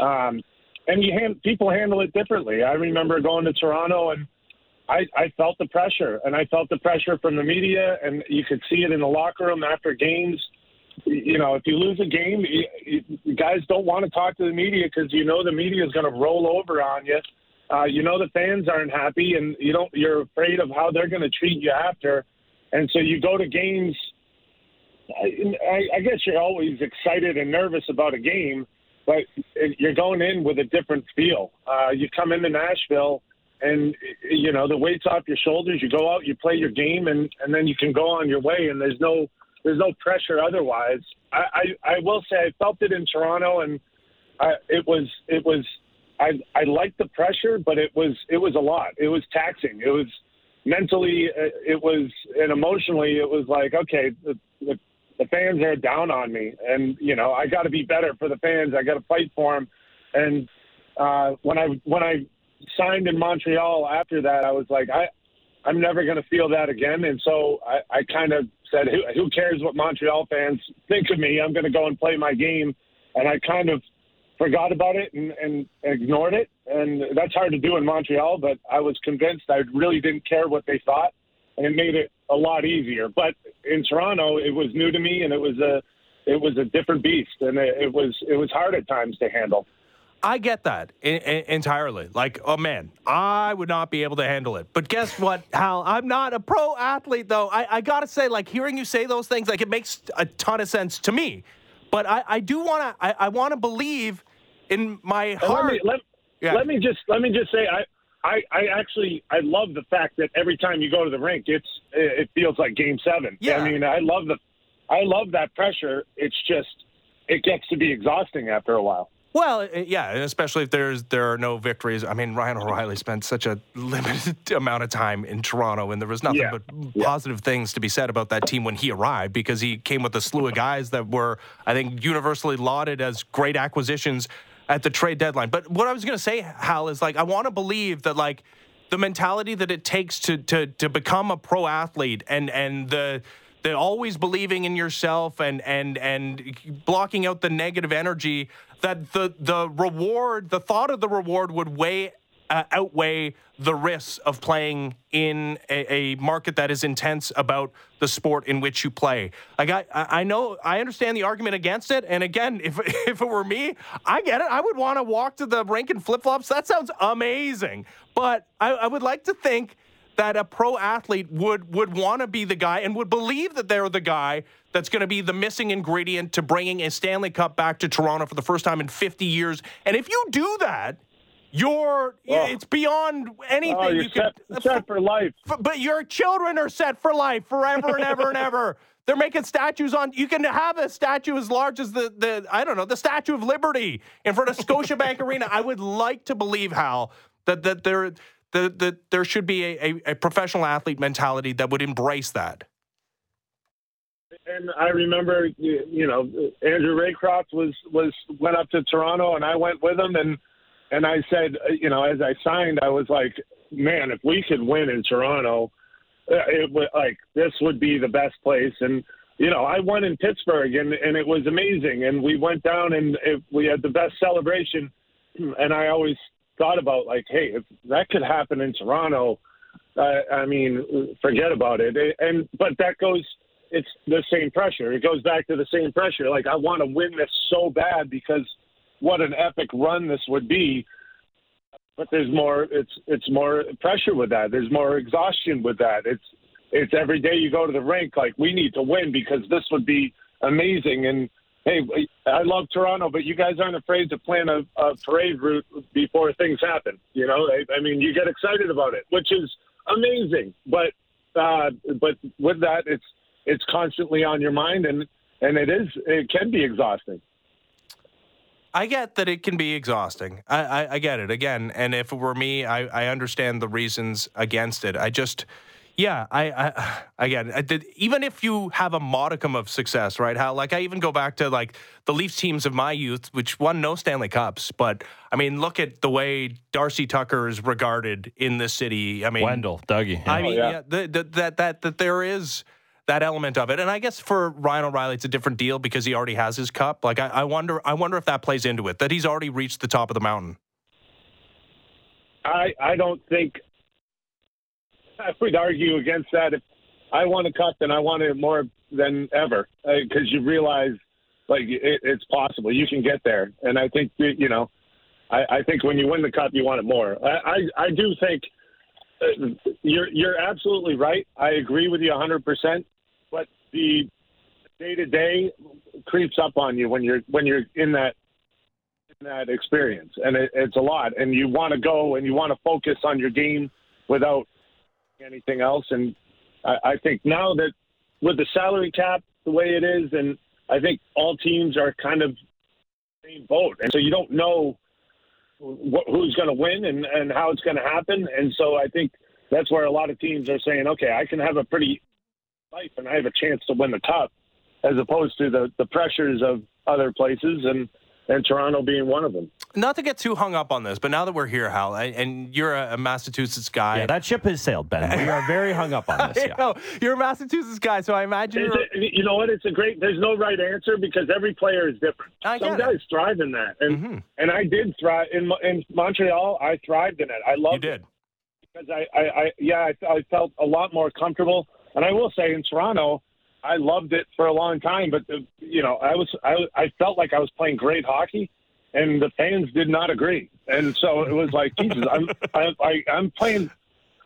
Um, and you hand, people handle it differently. I remember going to Toronto and I, I felt the pressure, and I felt the pressure from the media, and you could see it in the locker room after games. You know, if you lose a game, you, you guys don't want to talk to the media because you know the media is going to roll over on you. Uh, you know the fans aren't happy, and you don't. You're afraid of how they're going to treat you after, and so you go to games. I, I guess you're always excited and nervous about a game, but you're going in with a different feel. Uh, you come into Nashville, and you know the weight's off your shoulders. You go out, you play your game, and and then you can go on your way. And there's no there's no pressure otherwise. I I, I will say I felt it in Toronto, and I, it was it was I I liked the pressure, but it was it was a lot. It was taxing. It was mentally, uh, it was and emotionally, it was like okay, the, the, the fans are down on me, and you know I got to be better for the fans. I got to fight for them. And uh, when I when I signed in Montreal after that, I was like I. I'm never going to feel that again, and so I, I kind of said, who, "Who cares what Montreal fans think of me? I'm going to go and play my game." And I kind of forgot about it and, and ignored it. And that's hard to do in Montreal, but I was convinced I really didn't care what they thought, and it made it a lot easier. But in Toronto, it was new to me, and it was a it was a different beast, and it, it was it was hard at times to handle. I get that I- I- entirely. Like, oh man, I would not be able to handle it. But guess what, Hal? I'm not a pro athlete, though. I, I gotta say, like, hearing you say those things, like, it makes a ton of sense to me. But I, I do want to. I, I want to believe in my And let heart. me let, Yeah. let me just let me just say I. I, I actually I love the fact that every time you go to the rink, it's it feels like Game Seven. Yeah. I mean, I love the I love that pressure. It's just it gets to be exhausting after a while. Well, uh, yeah, especially if there's there are no victories. I mean, Ryan O'Reilly spent such a limited amount of time in Toronto, and there was nothing Yeah. but positive things to be said about that team when he arrived because he came with a slew of guys that were, I think, universally lauded as great acquisitions at the trade deadline. But what I was going to say, Hal, is like I want to believe that like the mentality that it takes to to to become a pro athlete and and the the always believing in yourself and and and blocking out the negative energy that the the reward the thought of the reward would weigh uh, outweigh the risks of playing in a, a market that is intense about the sport in which you play. Like I, I know, I understand the argument against it. And again, if if it were me, I get it. I would want to walk to the rink in flip flops. That sounds amazing. But I, I would like to think that a pro athlete would would want to be the guy and would believe that they're the guy that's going to be the missing ingredient to bringing a Stanley Cup back to Toronto for the first time in 50 years. And if you do that, you're Oh. it's beyond anything Oh, you can. set, set for life. F- but your children are set for life forever and ever and ever. They're making statues on. You can have a statue as large as the the I don't know the Statue of Liberty in front of Scotiabank Arena. I would like to believe Hal that that there that, that there should be a, a, a professional athlete mentality that would embrace that. And I remember, you you know, Andrew Raycroft was was went up to Toronto, and I went with him, and and I said, uh, you know, as I signed, I was like, man, if we could win in Toronto, uh, it would like this would be the best place. And you know, I won in Pittsburgh, and and it was amazing. And we went down, and it, we had the best celebration. And I always thought about like, hey, if that could happen in Toronto, uh, I mean, forget about it. And but that goes, it's the same pressure. It goes back to the same pressure. Like I want to win this so bad because what an epic run this would be. But there's more. It's it's more pressure with that. There's more exhaustion with that. It's it's every day you go to the rink like we need to win because this would be amazing. And hey, I love Toronto, but you guys aren't afraid to plan a, a parade route before things happen. You know, I, I mean, you get excited about it, which is amazing. But uh, but with that, it's it's constantly on your mind, and and it is it can be exhausting. I get that it can be exhausting. I, I, I get it again. And if it were me, I, I understand the reasons against it. I just, yeah, I, I again, I did, even if you have a modicum of success, right? How like I even go back to like the Leafs teams of my youth, which won no Stanley Cups, but I mean, look at the way Darcy Tucker is regarded in this city. I mean, Wendell, Dougie. I mean, oh, yeah. yeah, the, the, that that that there is that element of it, and I guess for Ryan O'Reilly, it's a different deal because he already has his cup. Like, I, I wonder, I wonder if that plays into it that he's already reached the top of the mountain. I I don't think I would argue against that. If I want a cup, then I want it more than ever because you realize like it, it's possible you can get there, and I think you know. I, I think when you win the cup, you want it more. I, I, I do think uh, you're you're absolutely right. I agree with you 100. The day to day creeps up on you when you're when you're in that in that experience, and it, it's a lot. And you want to go and you want to focus on your game without anything else. And I, I think now that with the salary cap the way it is, and I think all teams are kind of same boat, and so you don't know wh- who's going to win and, and how it's going to happen. And so I think that's where a lot of teams are saying, okay, I can have a pretty life and I have a chance to win the cup, as opposed to the, the pressures of other places and and Toronto being one of them. Not to get too hung up on this, but now that we're here, Hal, and- and you're a, a Massachusetts guy, yeah, that ship has sailed, Ben. We are very hung up on this. Yeah. know, you're a Massachusetts guy, so I imagine you're. it, you know what? It's a great. There's no right answer because every player is different. I Some get it. guys thrive in that, and Mhm. and I did thrive in in Montreal. I thrived in it. I You loved it. did. because I, I, I yeah, I, I felt a lot more comfortable. And I will say, in Toronto, I loved it for a long time. But the, you know, I was I, I felt like I was playing great hockey, and the fans did not agree. And so it was like, Jesus, I'm I, I, I'm playing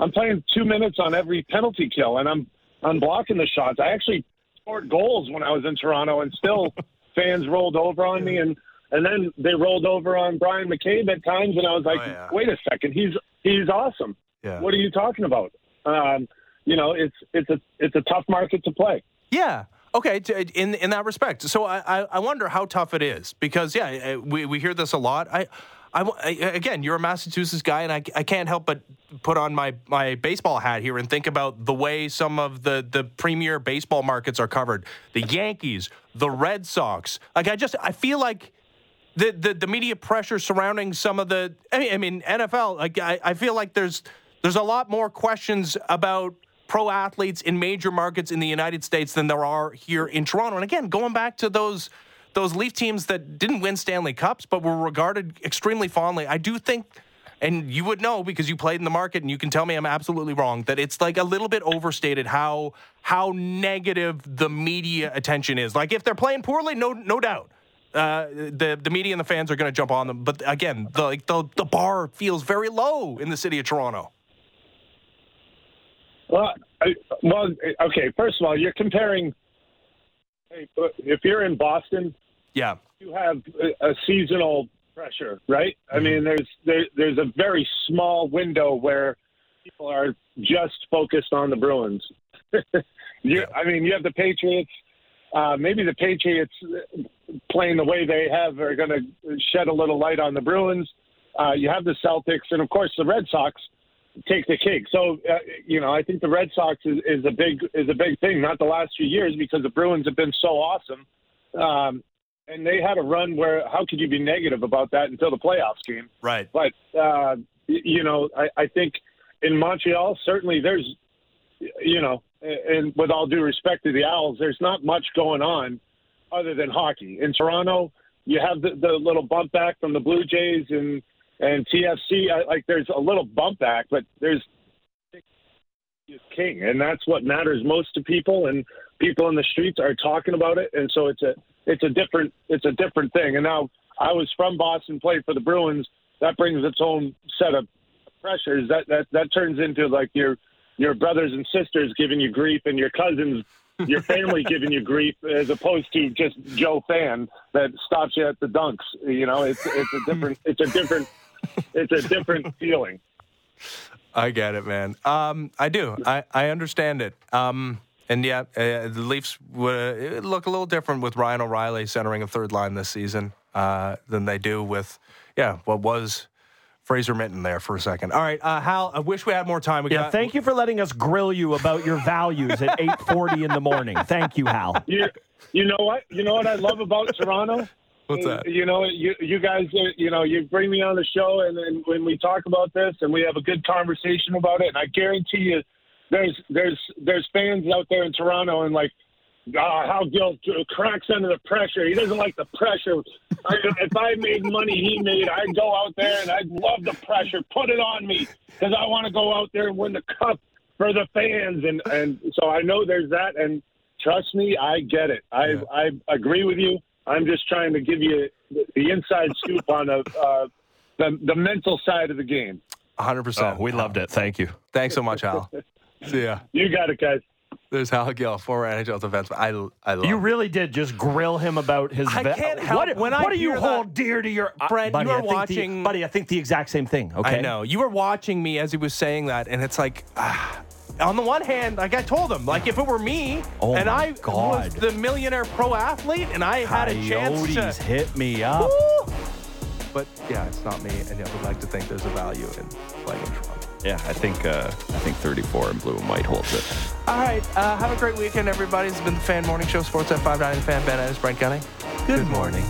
I'm playing two minutes on every penalty kill, and I'm I'm blocking the shots. I actually scored goals when I was in Toronto, and still fans rolled over on me and. And then they rolled over on Bryan McCabe at times, and I was like, Oh, yeah. "Wait a second, he's he's awesome." Yeah. What are you talking about? Um, you know, it's it's a it's a tough market to play. Yeah. Okay, in in that respect. So I, I wonder how tough it is because yeah, uh, we we hear this a lot. I, I- again, you're a Massachusetts guy, and I, I can't help but put on my, my baseball hat here and think about the way some of the, the premier baseball markets are covered. The Yankees, the Red Sox. Like I just I feel like the, the, the media pressure surrounding some of the I mean NFL like I, I feel like there's there's a lot more questions about pro athletes in major markets in the United States than there are here in Toronto. And again, going back to those those Leaf teams that didn't win Stanley Cups but were regarded extremely fondly, I do think and you would know because you played in the market and you can tell me I'm absolutely wrong that it's like a little bit overstated how how negative the media attention is. Like if they're playing poorly, no no doubt uh, the the media and the fans are going to jump on them. But again, the, like the the bar feels very low in the city of Toronto. Well, I, well, okay. First of all, you're comparing. hey, If you're in Boston, Yeah, you have a, a seasonal pressure, right? I mean, there's there, there's a very small window where people are just focused on the Bruins. you, I mean, you have the Patriots. Uh, maybe the Patriots uh, playing the way they have are going to shed a little light on the Bruins. Uh, you have the Celtics, and of course the Red Sox take the cake. So uh, you know, I think the Red Sox is, is a big is a big thing. Not the last few years because the Bruins have been so awesome, um, and they had a run where how could you be negative about that until the playoffs came? right. But uh, you know, I, I think in Montreal certainly there's you know, and with all due respect to the Als, there's not much going on other than hockey. In Toronto, you have the, the little bump back from the Blue Jays and and TFC. I, like there's a little bump back, but there's is king, and that's what matters most to people. And people in the streets are talking about it, and so it's a it's a different it's a different thing. And now I was from Boston, played for the Bruins. That brings its own set of pressures. That that that turns into like your your brothers and sisters giving you grief, and your cousins, your family giving you grief, as opposed to just Joe fan that stops you at the dunks. You know, it's it's a different it's a different it's a different feeling. I get it, man. Um, I do. I, I understand it. Um, and yeah, uh, the Leafs would look a little different with Ryan O'Reilly centering a third line this season uh, than they do with, yeah, what was Fraser Minten there for a second. All right, uh, Hal. I wish we had more time. We Yeah, got, thank you for letting us grill you about your values at 8:40 in the morning. Thank you, Hal. You you know what you know what I love about Toronto. What's that? You know, you you guys, you know, you bring me on the show, and then when we talk about this, and we have a good conversation about it, and I guarantee you, there's there's there's fans out there in Toronto, and like, ah, Hal Gill cracks under the pressure. He doesn't like the pressure. I, if I made money he made, I'd go out there and I'd love the pressure. Put it on me because I want to go out there and win the cup for the fans, and and so I know there's that, and trust me, I get it. I I agree with you. I'm just trying to give you the, the inside scoop on a, uh, the the mental side of the game. 100%. Oh, we loved it. Thank you. Thanks so much, Hal. See ya. You got it, guys. There's Hal Gill, former NHL defenseman. I, I love You him. really did just grill him about his. I va- can't help- What, when I what do you hear that- hold dear to your? Uh, buddy, you are I think the- watching- buddy. I think the exact same thing. Okay, I know. You were watching me as he was saying that, and it's like, ah, on the one hand, like I told him, like if it were me Oh and I God. was the millionaire pro athlete and I had a chance Coyotes to. hit me up. Woo! But yeah, it's not me, and I would like to think there's a value in playing in Toronto. Yeah, I think uh, I think 34 and blue and white holds it. All right, uh, have a great weekend, everybody. This has been the Fan Morning Show, Sportsnet 5 9 Fan Ben Ennis, Brent Gunning. Good morning.